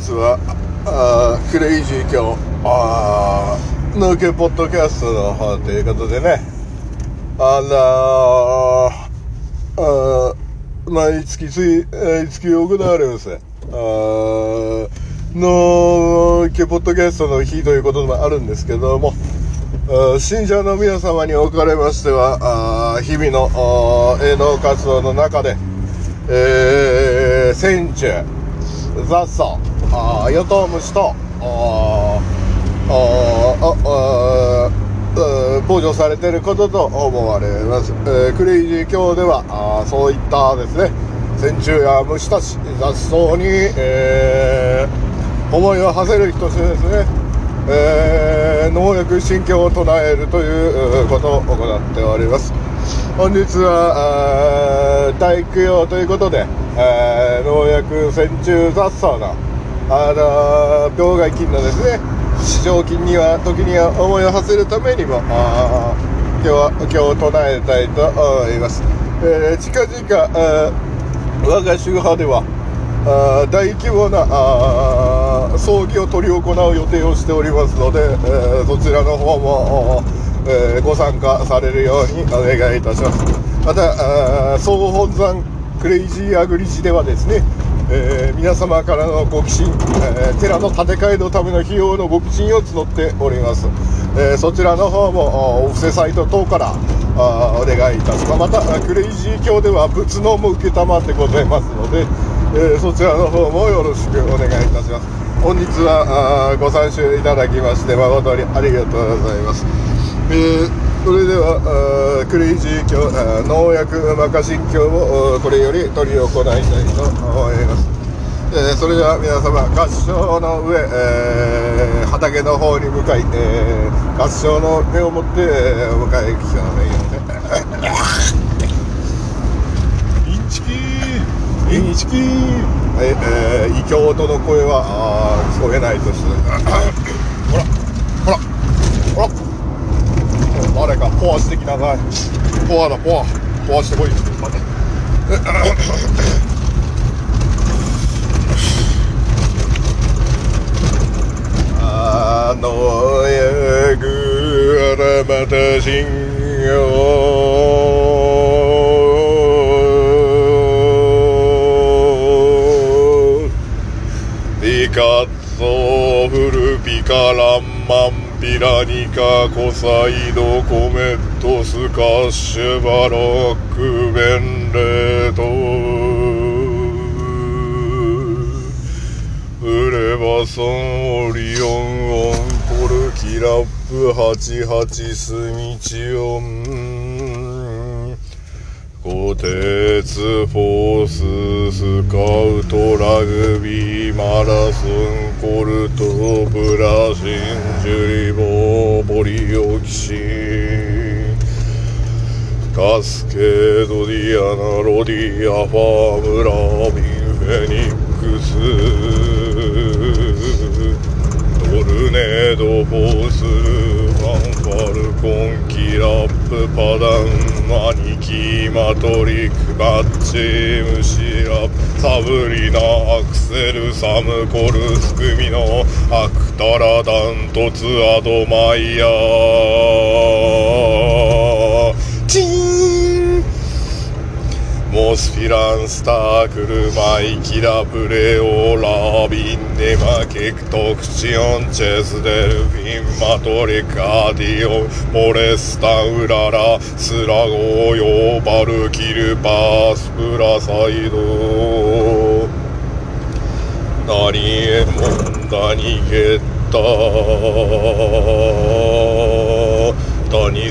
日はあクレイジー今日あー抜けポッドキャストの方ということでね。あのー、あ毎月つい毎月行われます。あのけポッドキャストの日ということもあるんですけども信者の皆様におかれましてはあ日々のあー営農活動の中でえー、戦中。雑草。あヨトウムシとあーあああー防除されていることと思われます、えークレイジー教ではあそういったですね。戦虫や虫たち雑草に、えー思いを馳せる人としてですね、えー農薬神経を唱えるということを行っております。本日はあー大供養ということで、えー農薬戦虫雑草のあの病害菌のですね市場菌には時には思いを馳せるためにもあ今日は今日を唱えたいと思います、えー近々あー我が宗派ではあ大規模なあ葬儀を執り行う予定をしておりますので、えーそちらの方も、えーご参加されるようにお願いいたします。また総本山クレイジーアグリジではですね、えー皆様からのご寄進、えー寺の建て替えのための費用のご寄進を募っております、えーそちらの方もお布施サイト等からあお願いいたします。またクレイジー教では仏能も承ってございますので、えーそちらの方もよろしくお願いいたします。本日はあご参集いただきまして誠にありがとうございます、えーそれではクレイジー教農薬マカシン教をこれより執り行いたいと思います。えーそれでは皆様合掌の上、えー畑の方に向かい、えー合掌の手を持ってえーお迎えくださいよインチキー。インチキー。はい、えー異教徒の声は聞こえないとしてほらほらほら誰かポアしてきなさい。ポアだポア。ポアしてこい。待て。あの役あらまた信用ピカッソフルピカランマン。ピラニカコサイドコメットスカッシュバロックベンレートウレバソンオリオンオンコルキラップ88スミチオン。鋼鉄フォーススカウトラグビーマラソンコルトブラシンジュリボーポリオキシンカスケードディアナロディアファームラービンフェニックストルネードフォースファンファルコンキラップパダンマニキマトリックバッチムシラサブリナアクセルサムコルスクミノアクタラダントツアドマイヤー。モスフィランスタークルマイキラプレオラビンネマケクトクチオンチェスデルフィンマトリカディオンモレスタウララスラゴヨバルキルパースプラサイド。ダニエモンダニゲッタ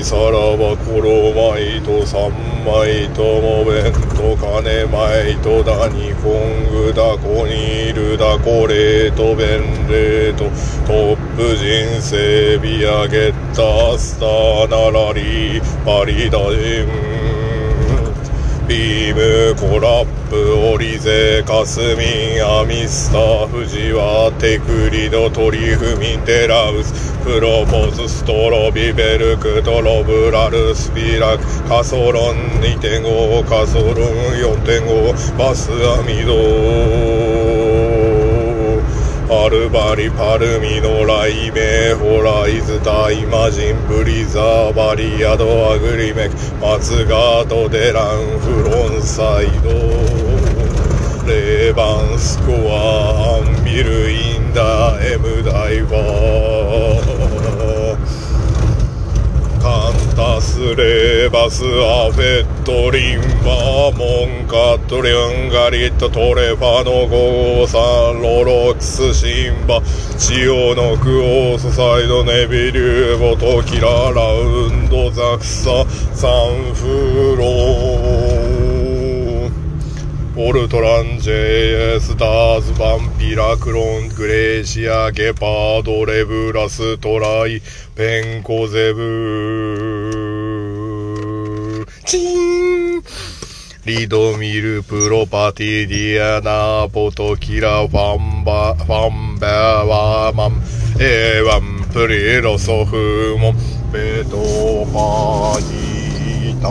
サラバコロマイトサンマイトモベントカネマイトダニコングダコニールダコレートベンレートトップ人生ビアゲッタスターナラリーパリダジンビームコラップオリゼカスミンアミスターフジワテクリドトリフミンテラウス。プロポズストロビベルクトロブラルスピラクカソロン2.5カソロン4.5バスアミド。アルバリパルミの雷鳴ホライズ大魔神ブリザーバリアドアグリメク松ガードデランフロンサイド。レーバンスコアアンビルインダーエムダイバー。スレバスアフェットリンバーモンカトリュンガリットトレファノゴーサンロロクスシンバ。チオノクオースサイドネビリューボトキララウンドザクササンフロー。オルトラン JS ダーズバンピラクロングレーシアゲパードレブラストライペンコゼブ。チーン。リドミルプロパティディアナポトキラファンバファンバワーマン。エワンプリロソフモンベトパギタ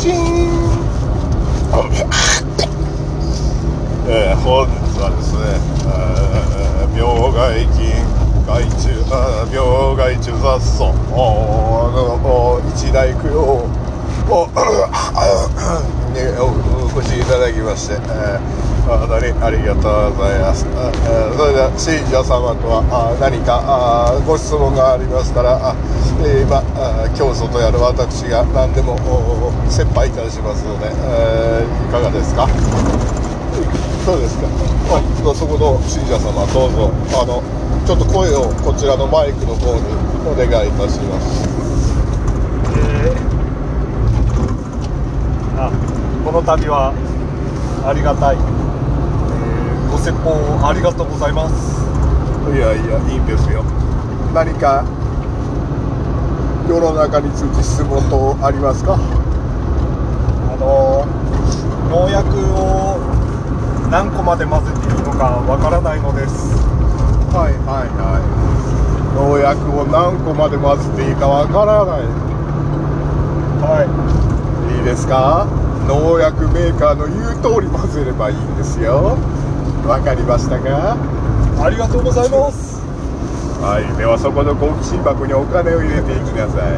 チーン。えー、本日はですね、えー、病害菌害虫病害虫雑草の一大供養をお越しいただきまして、えー、本当にありがとうございます、それでは信者様とは何かご質問がありましたら、今教祖とやる私が何でもお切羽いたしますので、いかがですかそうですか。あ、そこの信者様どうぞあのちょっと声をこちらのマイクの方にお願いいたします。えーあこの度はありがたい、えーご説法ありがとうございますいやいやいいんですよ。何か世の中について質問等ありますか？あの農薬を何個まで混ぜていいのかわからないのですはいはいはい。農薬を何個まで混ぜていいかわからない。はいいいですか？農薬メーカーの言う通り混ぜればいいんですよ。わかりましたか？ありがとうございますはい、ではそこの好奇心箱にお金を入れていきなさい。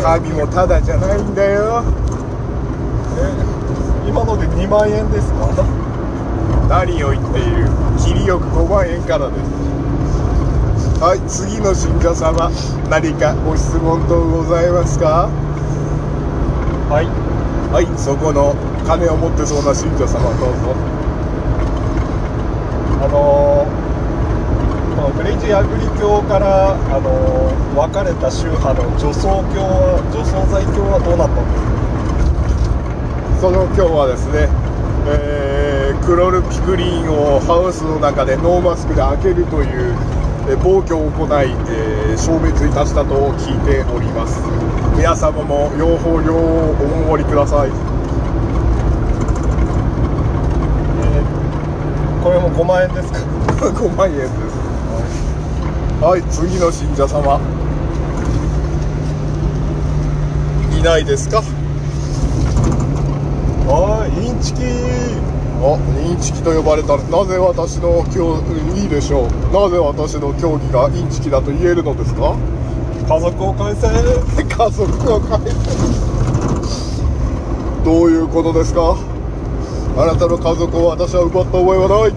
紙もただじゃないんだよ。え今ので2万円ですか？何を言っている？切りよく5万円からです。はい次の信者様何かご質問等ございますか？はい。はいそこの金を持ってそうな信者様どうぞ。あのこのクレイジーアグリ教から、あの分かれた宗派の除草教は除草剤教はどうなったんですか？その今日はですね、えークロルピクリンをハウスの中でノーマスクで開けるという、えー暴挙を行い、えー消滅いたしたと聞いております。皆様も両方両をお守りください。えーこれも5万円ですか？5万円です。はい次の信者様。いないですか？はいインチキあインチキと呼ばれた。らなぜ私の競いいでしょう。なぜ私の競技がインチキだと言えるのですか？家族を返せ。家族の会どういうことですか？あなたの家族を私は奪った覚えはない。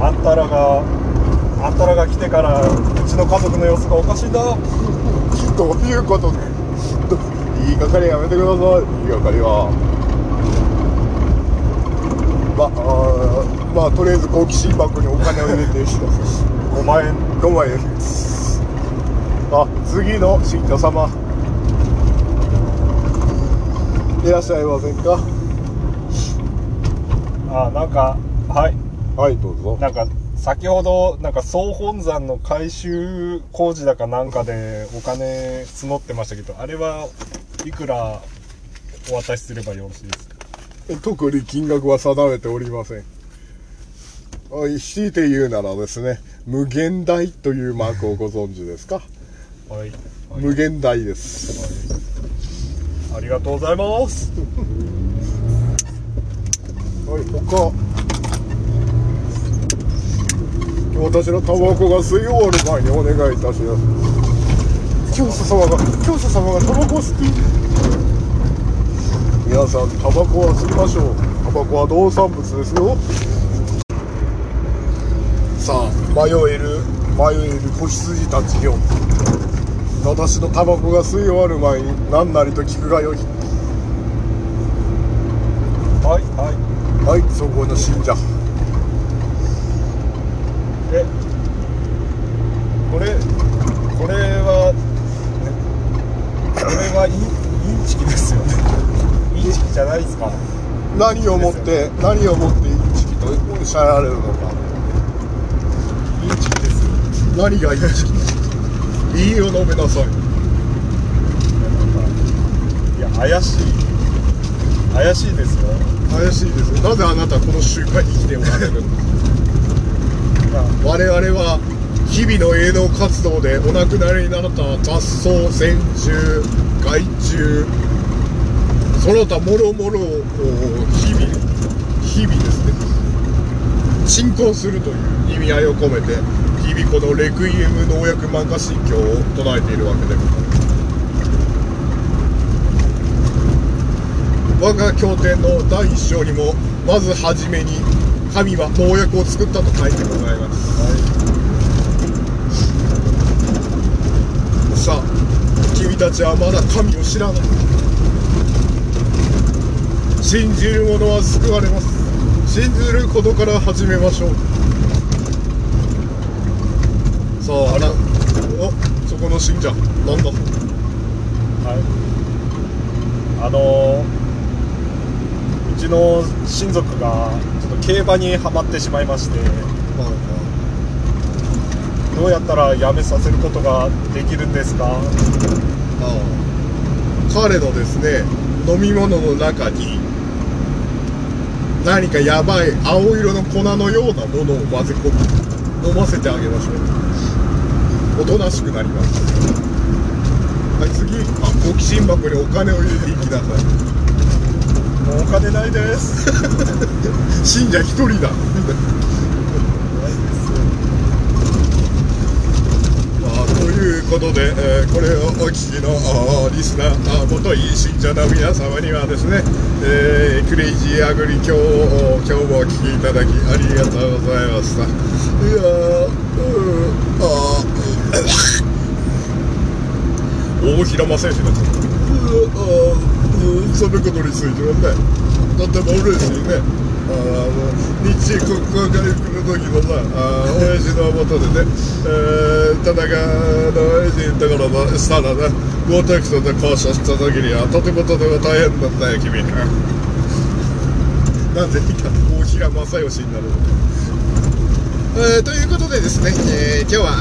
ああんたらがあんたらが来てからうちの家族の様子がおかしいんだ。どういうことど言いがかりやめてください。言いがかりは。まあーまあとりあえず好奇心箱にお金を入れて5万円5万円ですあ次の信者様。いらっしゃいませんか？あなんかはい。はいどうぞ。なんか先ほどなんか総本山の改修工事だかなんかでお金募ってましたけどあれはいくらお渡しすればよろしいですか？特に金額は定めておりません。はい強いて言うならですね無限大というマークをご存知ですか？はい、はい無限大です。ありがとうございます。はい他。私のタバコが吸い終わる前にお願いいたします教祖様が教祖様がタバコを吸って皆さんタバコは吸いましょう。タバコは動産物ですよ。さあ迷える迷える子羊たちよ。私のタバコが吸い終わる前に何なりと聞くがよい。はいはい。はいそこの信者。えこれこれは、はインインチキですよね。インチキじゃないですか。何をもって何をもってインチキとおっしゃられるのか。インチキですよ。何がインチキ？理由を述べなさい。いや怪しい。怪しいですよ。怪しいですなぜあなたこの集会に来ておられるの 我々は日々の営農活動でお亡くなりになった雑草線虫害虫。その他もろもろを日々日々ですね。信仰するという意味合いを込めて日々このレクイエム農薬満歌神教を唱えているわけで。ございます我が経典の第一章にもまず初めに神は農薬を作ったと書いてございます、さあ君たちはまだ神を知らない。信じる者は救われます。信じることから始めましょう。さああらおそこの信者なんだはい。あのうちの親族がちょっと競馬にはまってしまいましてどうやったらやめさせることができるんですか？ああ彼のですね飲み物の中に何かやばい青色の粉のようなものを混ぜ込み飲ませてあげましょう。おとなしくなります。はい次。あご寄進箱にお金を入れていきなさい。もうお金ないです。信者一人だまあということで、えーこれをお聞きのあーリスナーあー元いい信者の皆様にはですね、えークレイジーアグリ今日今日もお聞きいただきありがとうございました。いやーうんあー。大平正義だった。うんあーうんそのことについてはねとても嬉しいね。あの日国交回復の時のさあー親父のもとでね、えー、田中の親父のところの下のねゴーテクトで交渉した時にはとてもとても大変だったよ君。なぜか大平正義になるのえーということでですね、えー今日は、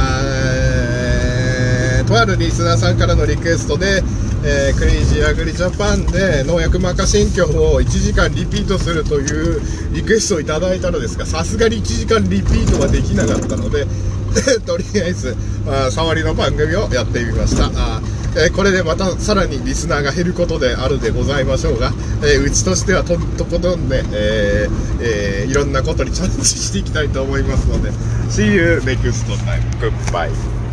えーとあるリスナーさんからのリクエストで、えークレイジーアグリジャパンで農薬摩訶心経を1時間リピートするというリクエストをいただいたのですがさすがに1時間リピートはできなかったので とりあえずあ触りの番組をやってみましたあ、えーこれでまたさらにリスナーが減ることであるでございましょうが、えーうちとしてはととことんで、ええーいろんなことにチャレンジしていきたいと思いますので See you next time. Goodbye.